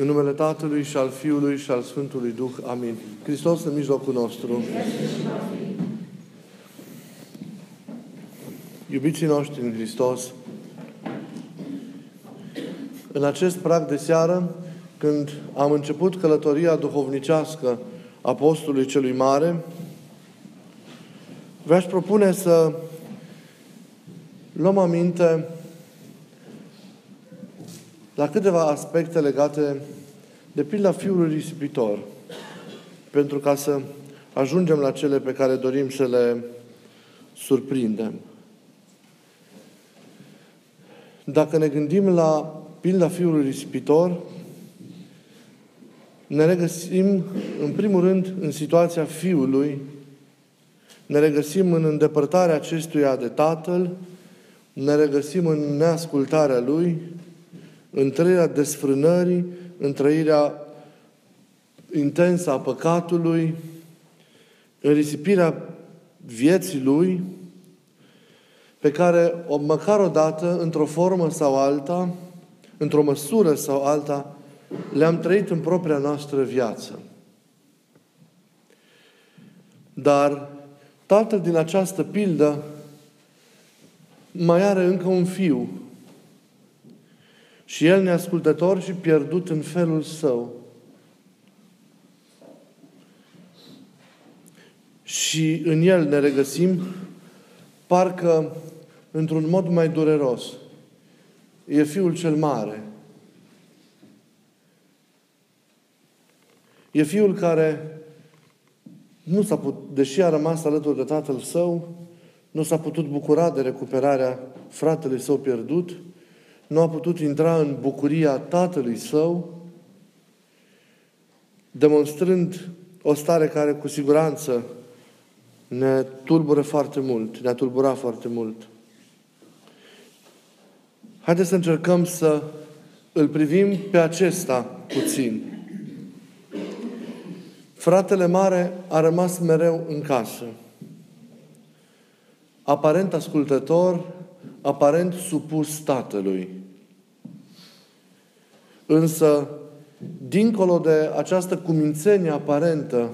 În numele Tatălui și al Fiului și al Sfântului Duh. Amin. Hristos în mijlocul nostru. Iubiții noștri în Hristos, în acest prag de seară, când am început călătoria duhovnicească Apostolului Celui Mare, v-aș propune să luăm aminte la câteva aspecte legate de pilda fiului risipitor, pentru ca să ajungem la cele pe care dorim să le surprindem. Dacă ne gândim la pilda fiului risipitor, ne regăsim, în primul rând, în situația fiului, ne regăsim în îndepărtarea acestuia de tatăl, ne regăsim în neascultarea lui, în trăirea desfrânării, în trăirea intensă a păcatului, în risipirea vieții lui, pe care, măcar o dată, într-o formă sau alta, într-o măsură sau alta, le-am trăit în propria noastră viață. Dar tatăl din această pildă mai are încă un fiu și el neascultător și pierdut în felul său. Și în el ne regăsim parcă într-un mod mai dureros. E fiul cel mare. E fiul care nu s-a putut, deși a rămas alături de tatăl său, nu s-a putut bucura de recuperarea fratelui său pierdut, nu a putut intra în bucuria tatălui său, demonstrând o stare care cu siguranță ne tulbură foarte mult, ne-a tulburat foarte mult. Haideți să încercăm să îl privim pe acesta puțin. Fratele mare a rămas mereu în casă. Aparent ascultător, aparent supus tatălui. Însă, dincolo de această cumințenie aparentă,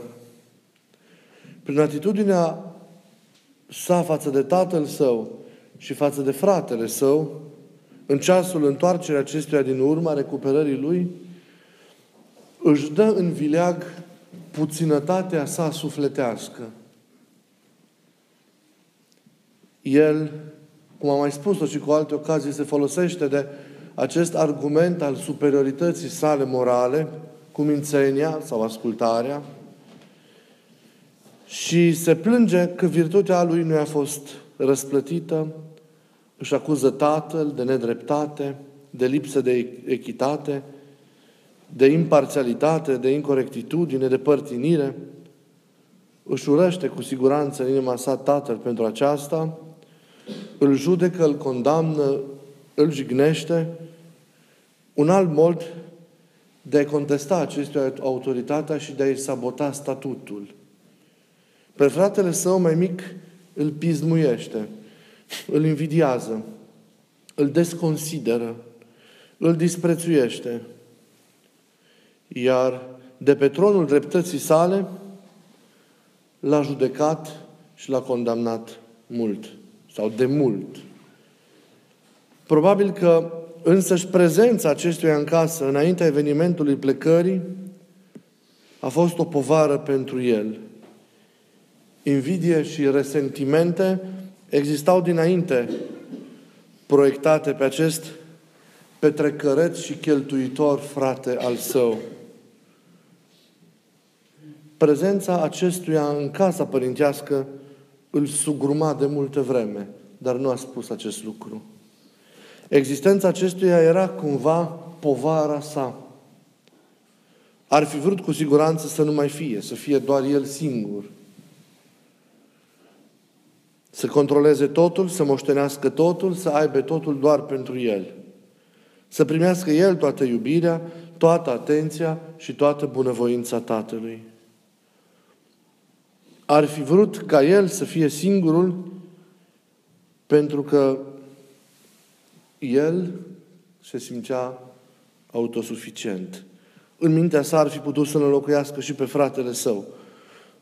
prin atitudinea sa față de tatăl său și față de fratele său, în ceasul întoarcerii acestuia din urma recuperării lui, își dă în vileag puținătatea sa sufletească. El, cum am mai spus-o și cu alte ocazii, se folosește de acest argument al superiorității sale morale, cumințenia sau ascultarea, și se plânge că virtutea lui nu a fost răsplătită, își acuză tatăl de nedreptate, de lipsă de echitate, de imparțialitate, de incorectitudine, de părtinire, își urăște cu siguranță în inima sa tatăl pentru aceasta, îl judecă, îl condamnă, îl jignește, un alt mod de a contesta acestuia autoritatea și de a-i sabota statutul. Pe fratele său mai mic îl pismuiește, îl invidiază, îl desconsideră, îl disprețuiește. Iar de pe tronul dreptății sale l-a judecat și l-a condamnat mult sau de mult. Probabil că însăși prezența acestuia în casă, înaintea evenimentului plecării, a fost o povară pentru el. Invidie și resentimente existau dinainte proiectate pe acest petrecăreț și cheltuitor frate al său. Prezența acestuia în casa părintească îl sugruma de multă vreme, dar nu a spus acest lucru. Existența acestuia era cumva povara sa. Ar fi vrut cu siguranță să nu mai fie, să fie doar el singur. Să controleze totul, să moștenească totul, să aibă totul doar pentru el. Să primească el toată iubirea, toată atenția și toată bunăvoința Tatălui. Ar fi vrut ca el să fie singurul pentru că el se simțea autosuficient. în mintea sa ar fi putut să înlocuiască și pe fratele său.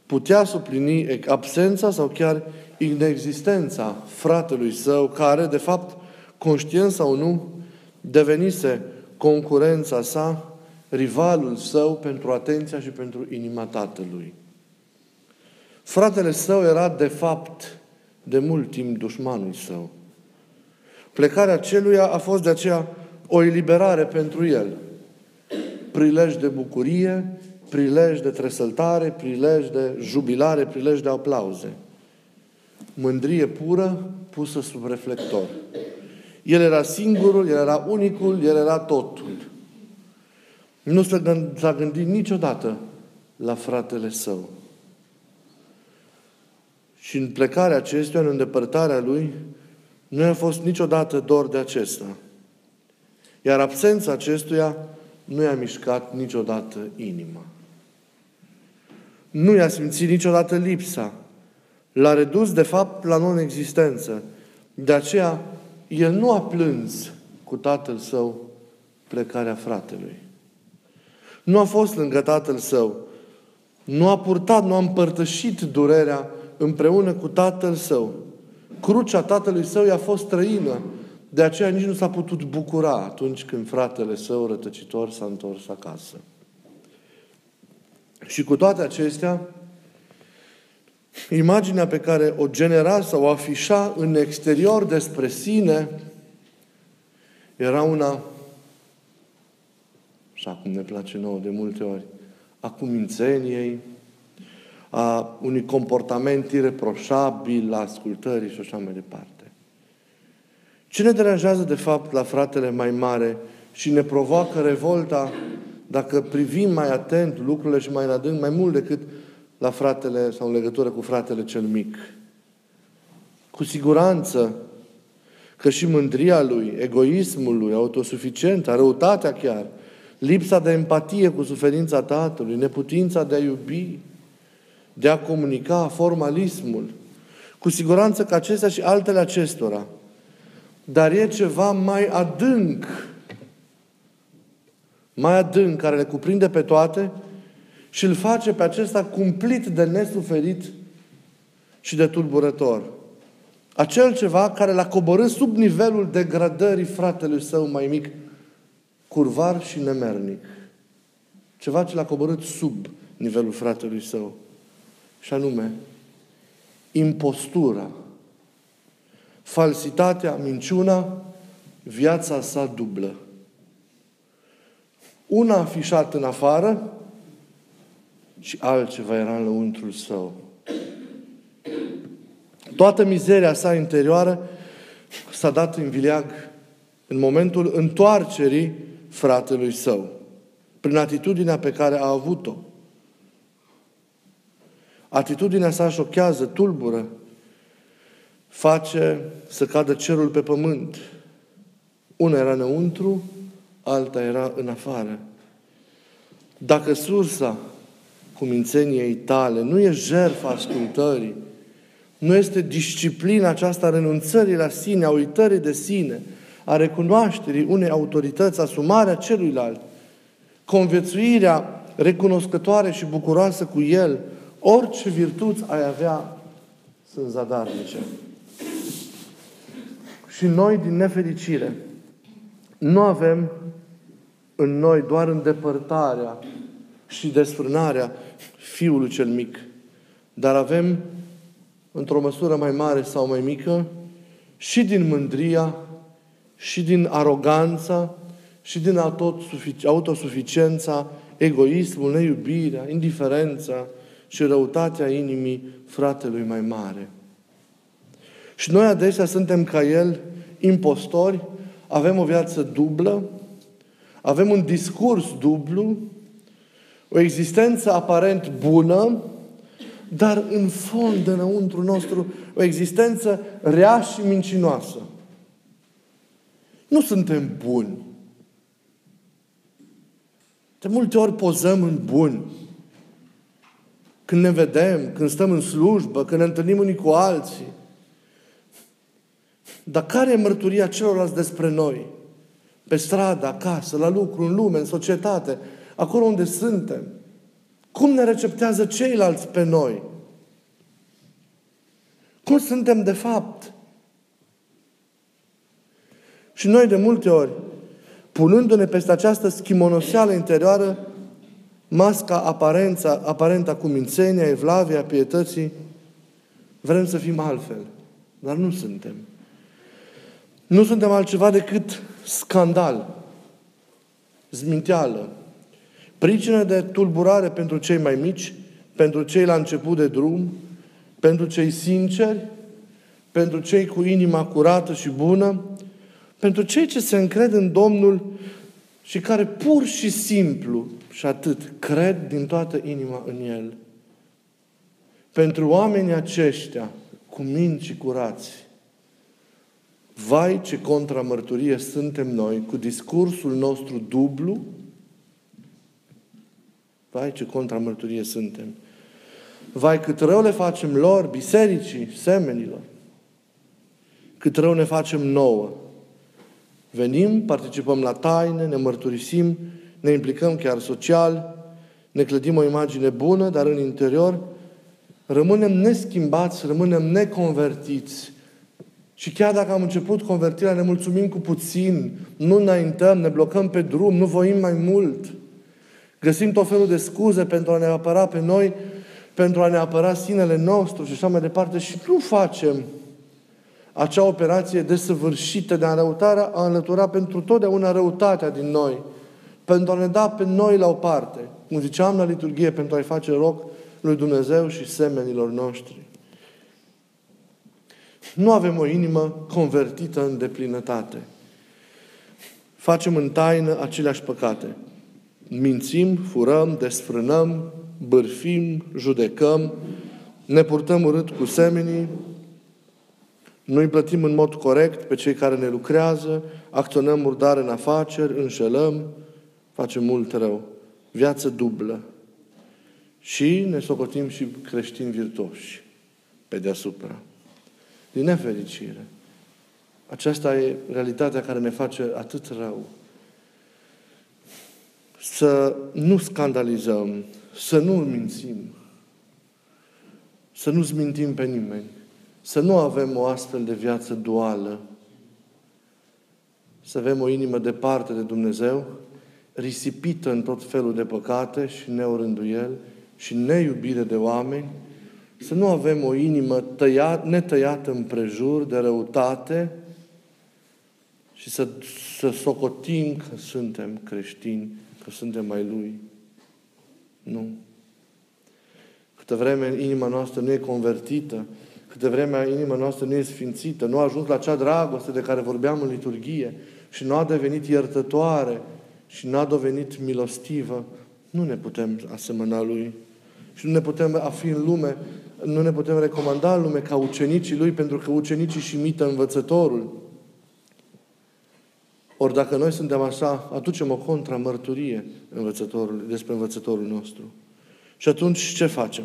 Putea suplini absența sau chiar inexistența fratelui său, care, de fapt, conștient sau nu, devenise concurența sa, rivalul său pentru atenția și pentru inima tatălui. Fratele său era, de fapt, de mult timp dușmanul său. Plecarea celuia a fost de aceea o eliberare pentru el. Prilej de bucurie, prilej de tresăltare, prilej de jubilare, prilej de aplauze. Mândrie pură pusă sub reflector. El era singurul, el era unicul, el era totul. Nu s-a gândit niciodată la fratele său. Și în plecarea acestuia, în îndepărtarea lui, nu a fost niciodată dor de acesta. Iar absența acestuia nu i-a mișcat niciodată inima. Nu i-a simțit niciodată lipsa. L-a redus, de fapt, la non-existență. De aceea, el nu a plâns cu tatăl său plecarea fratelui. Nu a fost lângă tatăl său. Nu a purtat, nu a împărtășit durerea împreună cu tatăl său. Crucea tatălui său i-a fost străină. De aceea nici nu s-a putut bucura atunci când fratele său rătăcitor s-a întors acasă. Și cu toate acestea, imaginea pe care o genera sau o afișa în exterior despre sine era una, și acum ne place nouă de multe ori, a cumințeniei, a unui comportament ireproșabil, la ascultării și așa mai departe. Ce ne deranjează de fapt la fratele mai mare și ne provoacă revolta dacă privim mai atent lucrurile și mai în adânc, mai mult decât la fratele sau în legătură cu fratele cel mic. Cu siguranță că și mândria lui, egoismul lui, autosuficiența, răutatea chiar, lipsa de empatie cu suferința tatălui, neputința de a iubi, de a comunica, formalismul. Cu siguranță că acestea și altele acestora. Dar e ceva mai adânc, mai adânc, care le cuprinde pe toate și îl face pe acesta cumplit de nesuferit și de tulburător. Acel ceva care l-a coborât sub nivelul degradării fratelui său mai mic, curvar și nemernic. Ceva ce l-a coborât sub nivelul fratelui său. Și anume, impostura, falsitatea, minciuna, viața sa dublă. Una afișat în afară și altceva era în lăuntrul său. Toată mizeria sa interioară s-a dat în vileag în momentul întoarcerii fratelui său, prin atitudinea pe care a avut-o. Atitudinea sa șochează, tulbură, face să cadă cerul pe pământ. Una era înăuntru, alta era în afară. Dacă sursa cumințeniei tale nu e jertfa ascultării, nu este disciplina aceasta a renunțării la sine, a uitării de sine, a recunoașterii unei autorități, asumarea celuilalt, conviețuirea recunoscătoare și bucuroasă cu el, orice virtuți ai avea sunt zadarnice. Și noi, din nefericire, nu avem în noi doar îndepărtarea și desfrânarea Fiului cel mic, dar avem, într-o măsură mai mare sau mai mică, și din mândria, și din aroganța, și din autosuficiența, egoismul, neiubirea, indiferența și răutatea inimii fratelui mai mare. Și noi adesea suntem ca el impostori, avem o viață dublă, avem un discurs dublu, o existență aparent bună, dar în fond, înăuntru nostru, o existență rea și mincinoasă. Nu suntem buni. De multe ori pozăm în buni. Când ne vedem, când stăm în slujbă, când ne întâlnim unii cu alții. Dar care e mărturia celorlalți despre noi? Pe stradă, acasă, la lucru, în lume, în societate. acolo unde suntem. Cum ne receptează ceilalți pe noi? Cum suntem de fapt? Și noi de multe ori, punându-ne peste această schimonoseală interioară, masca aparența, aparenta cu mințenia, evlavia, pietății, vrem să fim altfel. Dar nu suntem. Nu suntem altceva decât scandal, zminteală, pricină de tulburare pentru cei mai mici, pentru cei la început de drum, pentru cei sinceri, pentru cei cu inima curată și bună, pentru cei ce se încred în Domnul și care pur și simplu și atât cred din toată inima în El. Pentru oamenii aceștia, cu minți și curați, vai ce contramărturie suntem noi cu discursul nostru dublu, vai ce contramărturie suntem. Vai cât rău le facem lor, bisericii, semenilor, cât rău ne facem nouă. Venim, participăm la taine, ne mărturisim, ne implicăm chiar social, ne clădim o imagine bună, dar în interior rămânem neschimbați, rămânem neconvertiți. Și chiar dacă am început convertirea, ne mulțumim cu puțin, nu înaintăm, ne blocăm pe drum, nu voim mai mult. Găsim tot felul de scuze pentru a ne apăra pe noi, pentru a ne apăra sinele nostru și așa mai departe și nu facem acea operație desăvârșită de înrăutare a înlătura pentru totdeauna răutatea din noi, pentru a ne da pe noi la o parte, cum ziceam la liturghie, pentru a-i face rog lui Dumnezeu și semenilor noștri. Nu avem o inimă convertită în deplinătate. Facem în taină aceleași păcate. Mințim, furăm, desfrânăm, bârfim, judecăm, ne purtăm urât cu semenii, nu îi plătim în mod corect pe cei care ne lucrează, acționăm murdar în afaceri, înșelăm, facem mult rău. Viață dublă. Și ne socotim și creștini virtuoși pe deasupra. Din nefericire. Aceasta e realitatea care ne face atât rău. Să nu scandalizăm, să nu mințim, să nu zmintim pe nimeni, să nu avem o astfel de viață duală, să avem o inimă departe de Dumnezeu, risipită în tot felul de păcate și neorânduiel și neiubire de oameni, să nu avem o inimă tăiat, netăiată în prejur de răutate și să, să socotim că suntem creștini, că suntem mai Lui. Nu. Câte vreme inima noastră nu e convertită, câte vreme inima noastră nu e sfințită, nu a ajuns la acea dragoste de care vorbeam în liturghie și nu a devenit iertătoare și nu a devenit milostivă, nu ne putem asemăna Lui. Și nu ne putem a fi în lume, nu ne putem recomanda în lume ca ucenicii Lui, pentru că ucenicii și imită învățătorul. Ori dacă noi suntem așa, aducem o contramărturie învățătorului, despre învățătorul nostru. Și atunci ce facem?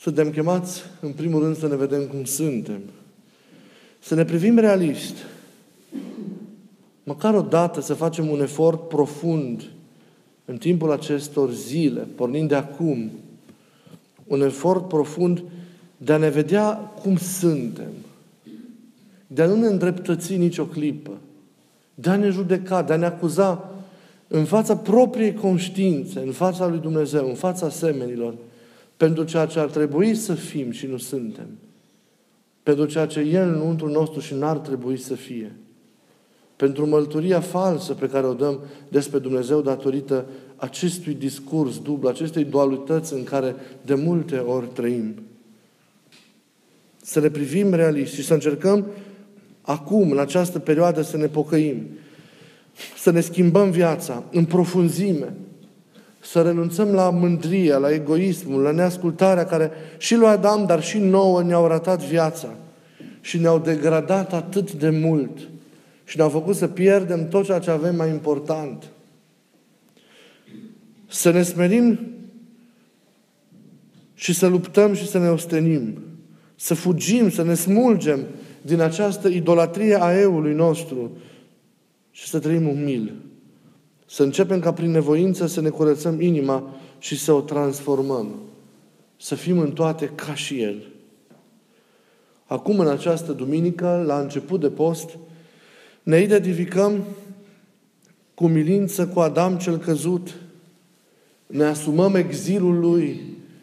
Suntem chemați, în primul rând, să ne vedem cum suntem. Să ne privim realist. Măcar o dată să facem un efort profund în timpul acestor zile, pornind de acum, un efort profund de a ne vedea cum suntem, de a nu ne îndreptăți nicio clipă, de a ne judeca, de a ne acuza în fața propriei conștiințe, în fața lui Dumnezeu, în fața semenilor, pentru ceea ce ar trebui să fim și nu suntem, pentru ceea ce El înăuntru nostru și n-ar trebui să fie, pentru mălturia falsă pe care o dăm despre Dumnezeu datorită acestui discurs dublu, acestei dualități în care de multe ori trăim. Să le privim realist și să încercăm acum, în această perioadă, să ne pocăim, să ne schimbăm viața în profunzime, să renunțăm la mândria, la egoismul, la neascultarea care și lui Adam, dar și nouă ne-au ratat viața și ne-au degradat atât de mult și ne-au făcut să pierdem tot ceea ce avem mai important. Să ne smerim și să luptăm și să ne ostenim. Să fugim, să ne smulgem din această idolatrie a eului nostru și să trăim umil. Să începem ca prin nevoință să ne curățăm inima și să o transformăm. Să fim în toate ca și El. Acum, în această duminică, la început de post, ne identificăm cu milință cu Adam cel căzut. Ne asumăm exilul lui,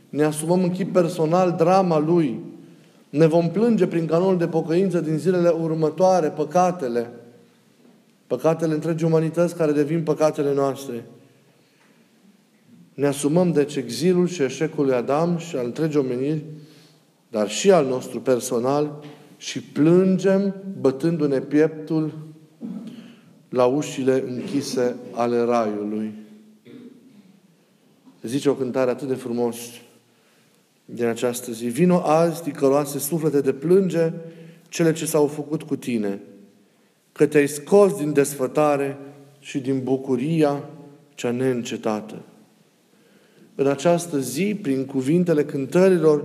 ne asumăm în chip personal drama lui. Ne vom plânge prin canonul de pocăință din zilele următoare, păcatele, păcatele întregii umanități care devin păcatele noastre. Ne asumăm deci exilul și eșecul lui Adam și al întregii omeniri, dar și al nostru personal și plângem bătându-ne pieptul la ușile închise ale raiului. Zice o cântare atât de frumos din această zi. Vino azi, ticăloase suflete de plânge cele ce s-au făcut cu tine, că te-ai scos din desfătare și din bucuria cea neîncetată. În această zi, prin cuvintele cântărilor,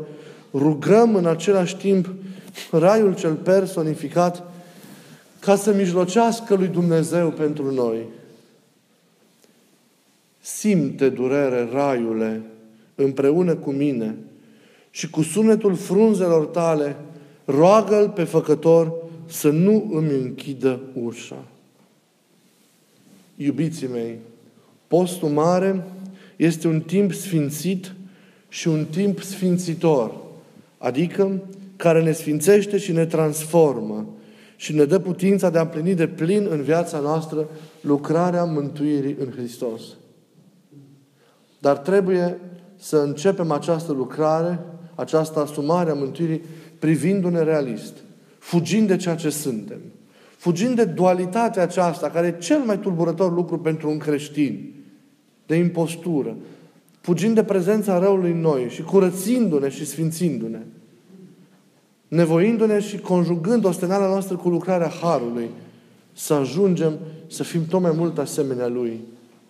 rugăm în același timp Raiul cel personificat ca să mijlocească lui Dumnezeu pentru noi. Simte durere, Raiule, împreună cu mine și cu sunetul frunzelor tale, roagă-L pe Făcător să nu îmi închidă ușa. Iubiții mei, postul mare este un timp sfințit și un timp sfințitor, adică care ne sfințește și ne transformă și ne dă putința de a împlini de plin în viața noastră lucrarea mântuirii în Hristos. Dar trebuie să începem această lucrare, această asumare a mântuirii, privindu-ne realist, fugind de ceea ce suntem, fugind de dualitatea aceasta, care e cel mai tulburător lucru pentru un creștin, de impostură, fugind de prezența răului în noi și curățindu-ne și sfințindu-ne nevoindu-ne și conjugând ostenala noastră cu lucrarea Harului, să ajungem să fim tot mai mult asemenea Lui.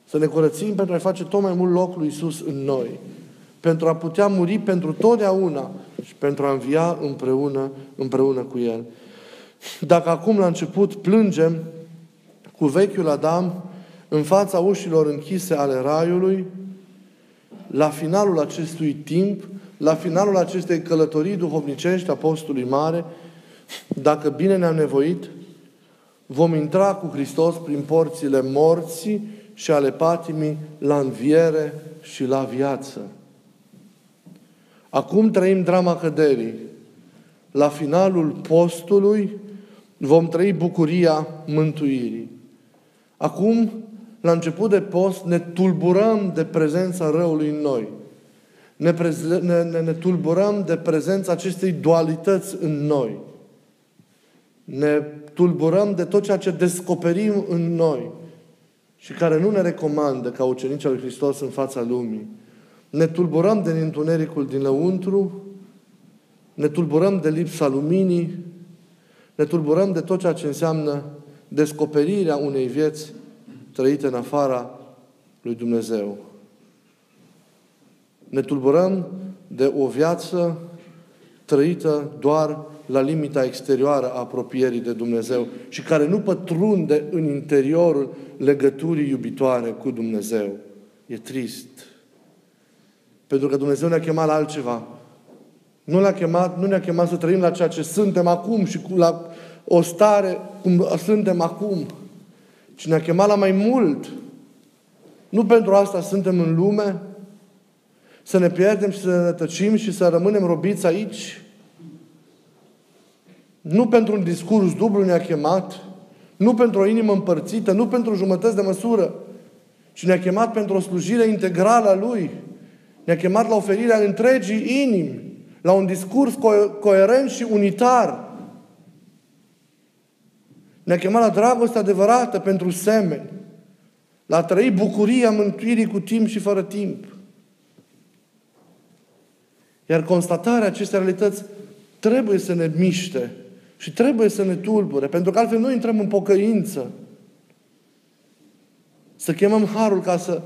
Să ne curățim pentru a face tot mai mult loc lui Isus în noi. Pentru a putea muri pentru totdeauna și pentru a învia împreună, împreună cu El. Dacă acum la început plângem cu vechiul Adam în fața ușilor închise ale Raiului, la finalul acestui timp, la finalul acestei călătorii duhovnicești Apostolului Mare, dacă bine ne-am nevoit, vom intra cu Hristos prin porțile morții și ale patimii la înviere și la viață. Acum trăim drama căderii. La finalul postului vom trăi bucuria mântuirii. Acum, la început de post, ne tulburăm de prezența răului în noi – ne, preze- ne, ne, ne tulburăm de prezența acestei dualități în noi. Ne tulburăm de tot ceea ce descoperim în noi și care nu ne recomandă ca ucenici al lui Hristos în fața lumii. Ne tulburăm de întunericul dinăuntru, ne tulburăm de lipsa luminii, ne tulburăm de tot ceea ce înseamnă descoperirea unei vieți trăite în afara lui Dumnezeu. Ne tulburăm de o viață trăită doar la limita exterioară a apropierii de Dumnezeu și care nu pătrunde în interiorul legăturii iubitoare cu Dumnezeu. E trist. Pentru că Dumnezeu ne-a chemat la altceva. Nu ne-a chemat, nu ne-a chemat să trăim la ceea ce suntem acum și cu, la o stare cum suntem acum, ci ne-a chemat la mai mult. Nu pentru asta suntem în lume, să ne pierdem și să ne tăcim și să rămânem robiți aici? Nu pentru un discurs dublu ne-a chemat, nu pentru o inimă împărțită, nu pentru jumătăți de măsură, ci ne-a chemat pentru o slujire integrală a Lui. Ne-a chemat la oferirea întregii inimi, la un discurs co- coerent și unitar. Ne-a chemat la dragoste adevărată pentru semeni, la a trăi bucuria mântuirii cu timp și fără timp. Iar constatarea acestei realități trebuie să ne miște și trebuie să ne tulbure, pentru că altfel nu intrăm în pocăință. Să chemăm harul ca să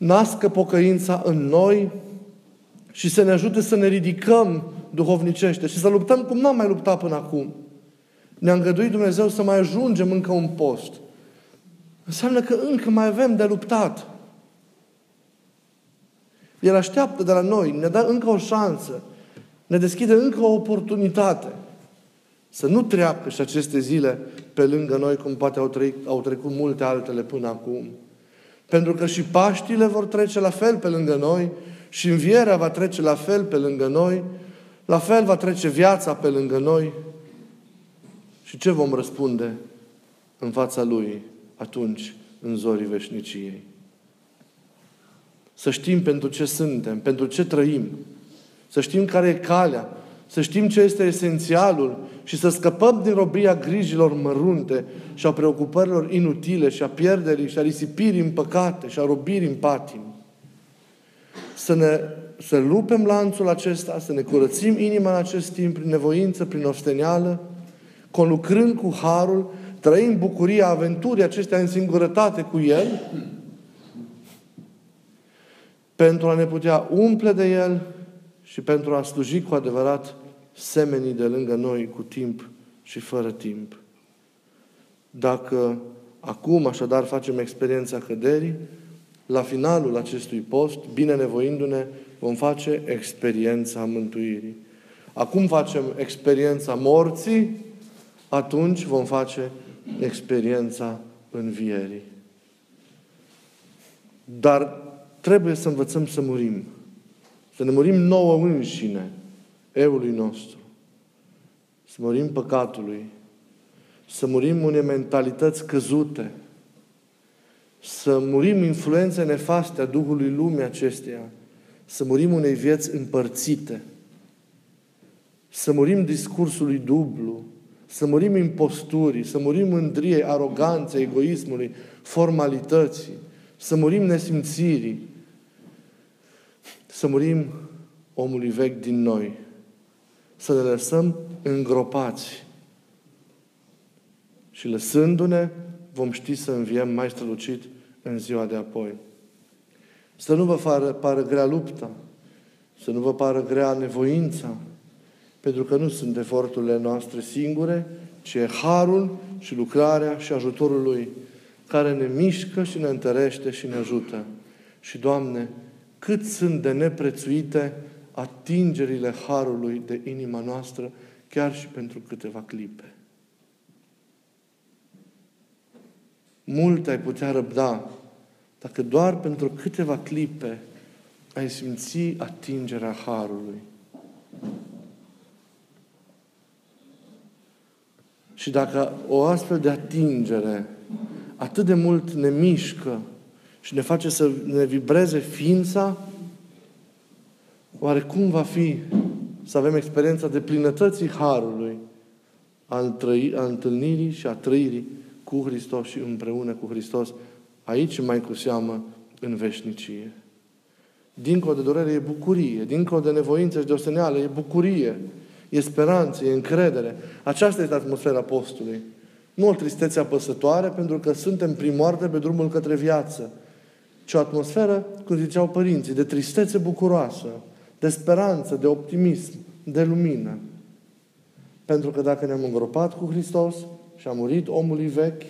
nască pocăința în noi și să ne ajute să ne ridicăm duhovnicește și să luptăm cum n-am mai luptat până acum. Ne-a îngăduit Dumnezeu să mai ajungem încă un post. Înseamnă că încă mai avem de luptat. El așteaptă de la noi, ne dă încă o șansă, ne deschide încă o oportunitate. Să nu treacă și aceste zile pe lângă noi, cum poate au, trec, au trecut multe altele până acum. Pentru că și Paștile vor trece la fel pe lângă noi, și învierea va trece la fel pe lângă noi, la fel va trece viața pe lângă noi. Și ce vom răspunde în fața Lui atunci, în zorii veșniciei? Să știm pentru ce suntem, pentru ce trăim, să știm care e calea, să știm ce este esențialul și să scăpăm din robia grijilor mărunte și a preocupărilor inutile și a pierderii și a risipirii în păcate și a robirii în patim. Să ne să lupem lanțul acesta, să ne curățim inima în acest timp prin nevoință, prin ostenială, conlucrând cu Harul, trăim bucuria aventurii acestea în singurătate cu El, pentru a ne putea umple de El și pentru a sluji cu adevărat semenii de lângă noi cu timp și fără timp. Dacă acum așadar facem experiența căderii, la finalul acestui post, bine nevoindu-ne, vom face experiența mântuirii. Acum facem experiența morții, atunci vom face experiența învierii. Dar trebuie să învățăm să murim. Să ne murim nouă înșine, eului nostru. Să murim păcatului. Să murim unei mentalități căzute. Să murim influențe nefaste a Duhului lumii acesteia. Să murim unei vieți împărțite. Să murim discursului dublu. Să murim imposturii. Să murim mândriei, aroganței, egoismului, formalității. Să murim nesimțirii. Să murim omului vechi din noi. Să ne lăsăm îngropați. Și lăsându-ne, vom ști să înviem mai strălucit în ziua de apoi. Să nu vă pară, pară grea lupta, să nu vă pară grea nevoința, pentru că nu sunt eforturile noastre singure, ci e harul și lucrarea și ajutorul Lui, care ne mișcă și ne întărește și ne ajută. Și, Doamne, cât sunt de neprețuite atingerile harului de inima noastră, chiar și pentru câteva clipe. Mult ai putea răbda dacă doar pentru câteva clipe ai simți atingerea harului. Și dacă o astfel de atingere atât de mult ne mișcă și ne face să ne vibreze ființa, oare cum va fi să avem experiența de plinătății Harului, al, trăi, al întâlnirii și a trăirii cu Hristos și împreună cu Hristos, aici mai cu seamă în veșnicie. Dincolo de durere e bucurie, dincolo de nevoință și de osteneală e bucurie, e speranță, e încredere. Aceasta este atmosfera apostolului. Nu o tristețe apăsătoare, pentru că suntem prin moarte pe drumul către viață, ci o atmosferă, cum ziceau părinții, de tristețe bucuroasă, de speranță, de optimism, de lumină. Pentru că dacă ne-am îngropat cu Hristos și a murit omului vechi,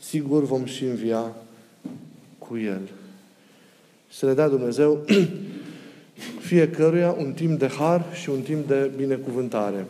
sigur vom și învia cu El. Să ne dea Dumnezeu fiecăruia un timp de har și un timp de binecuvântare.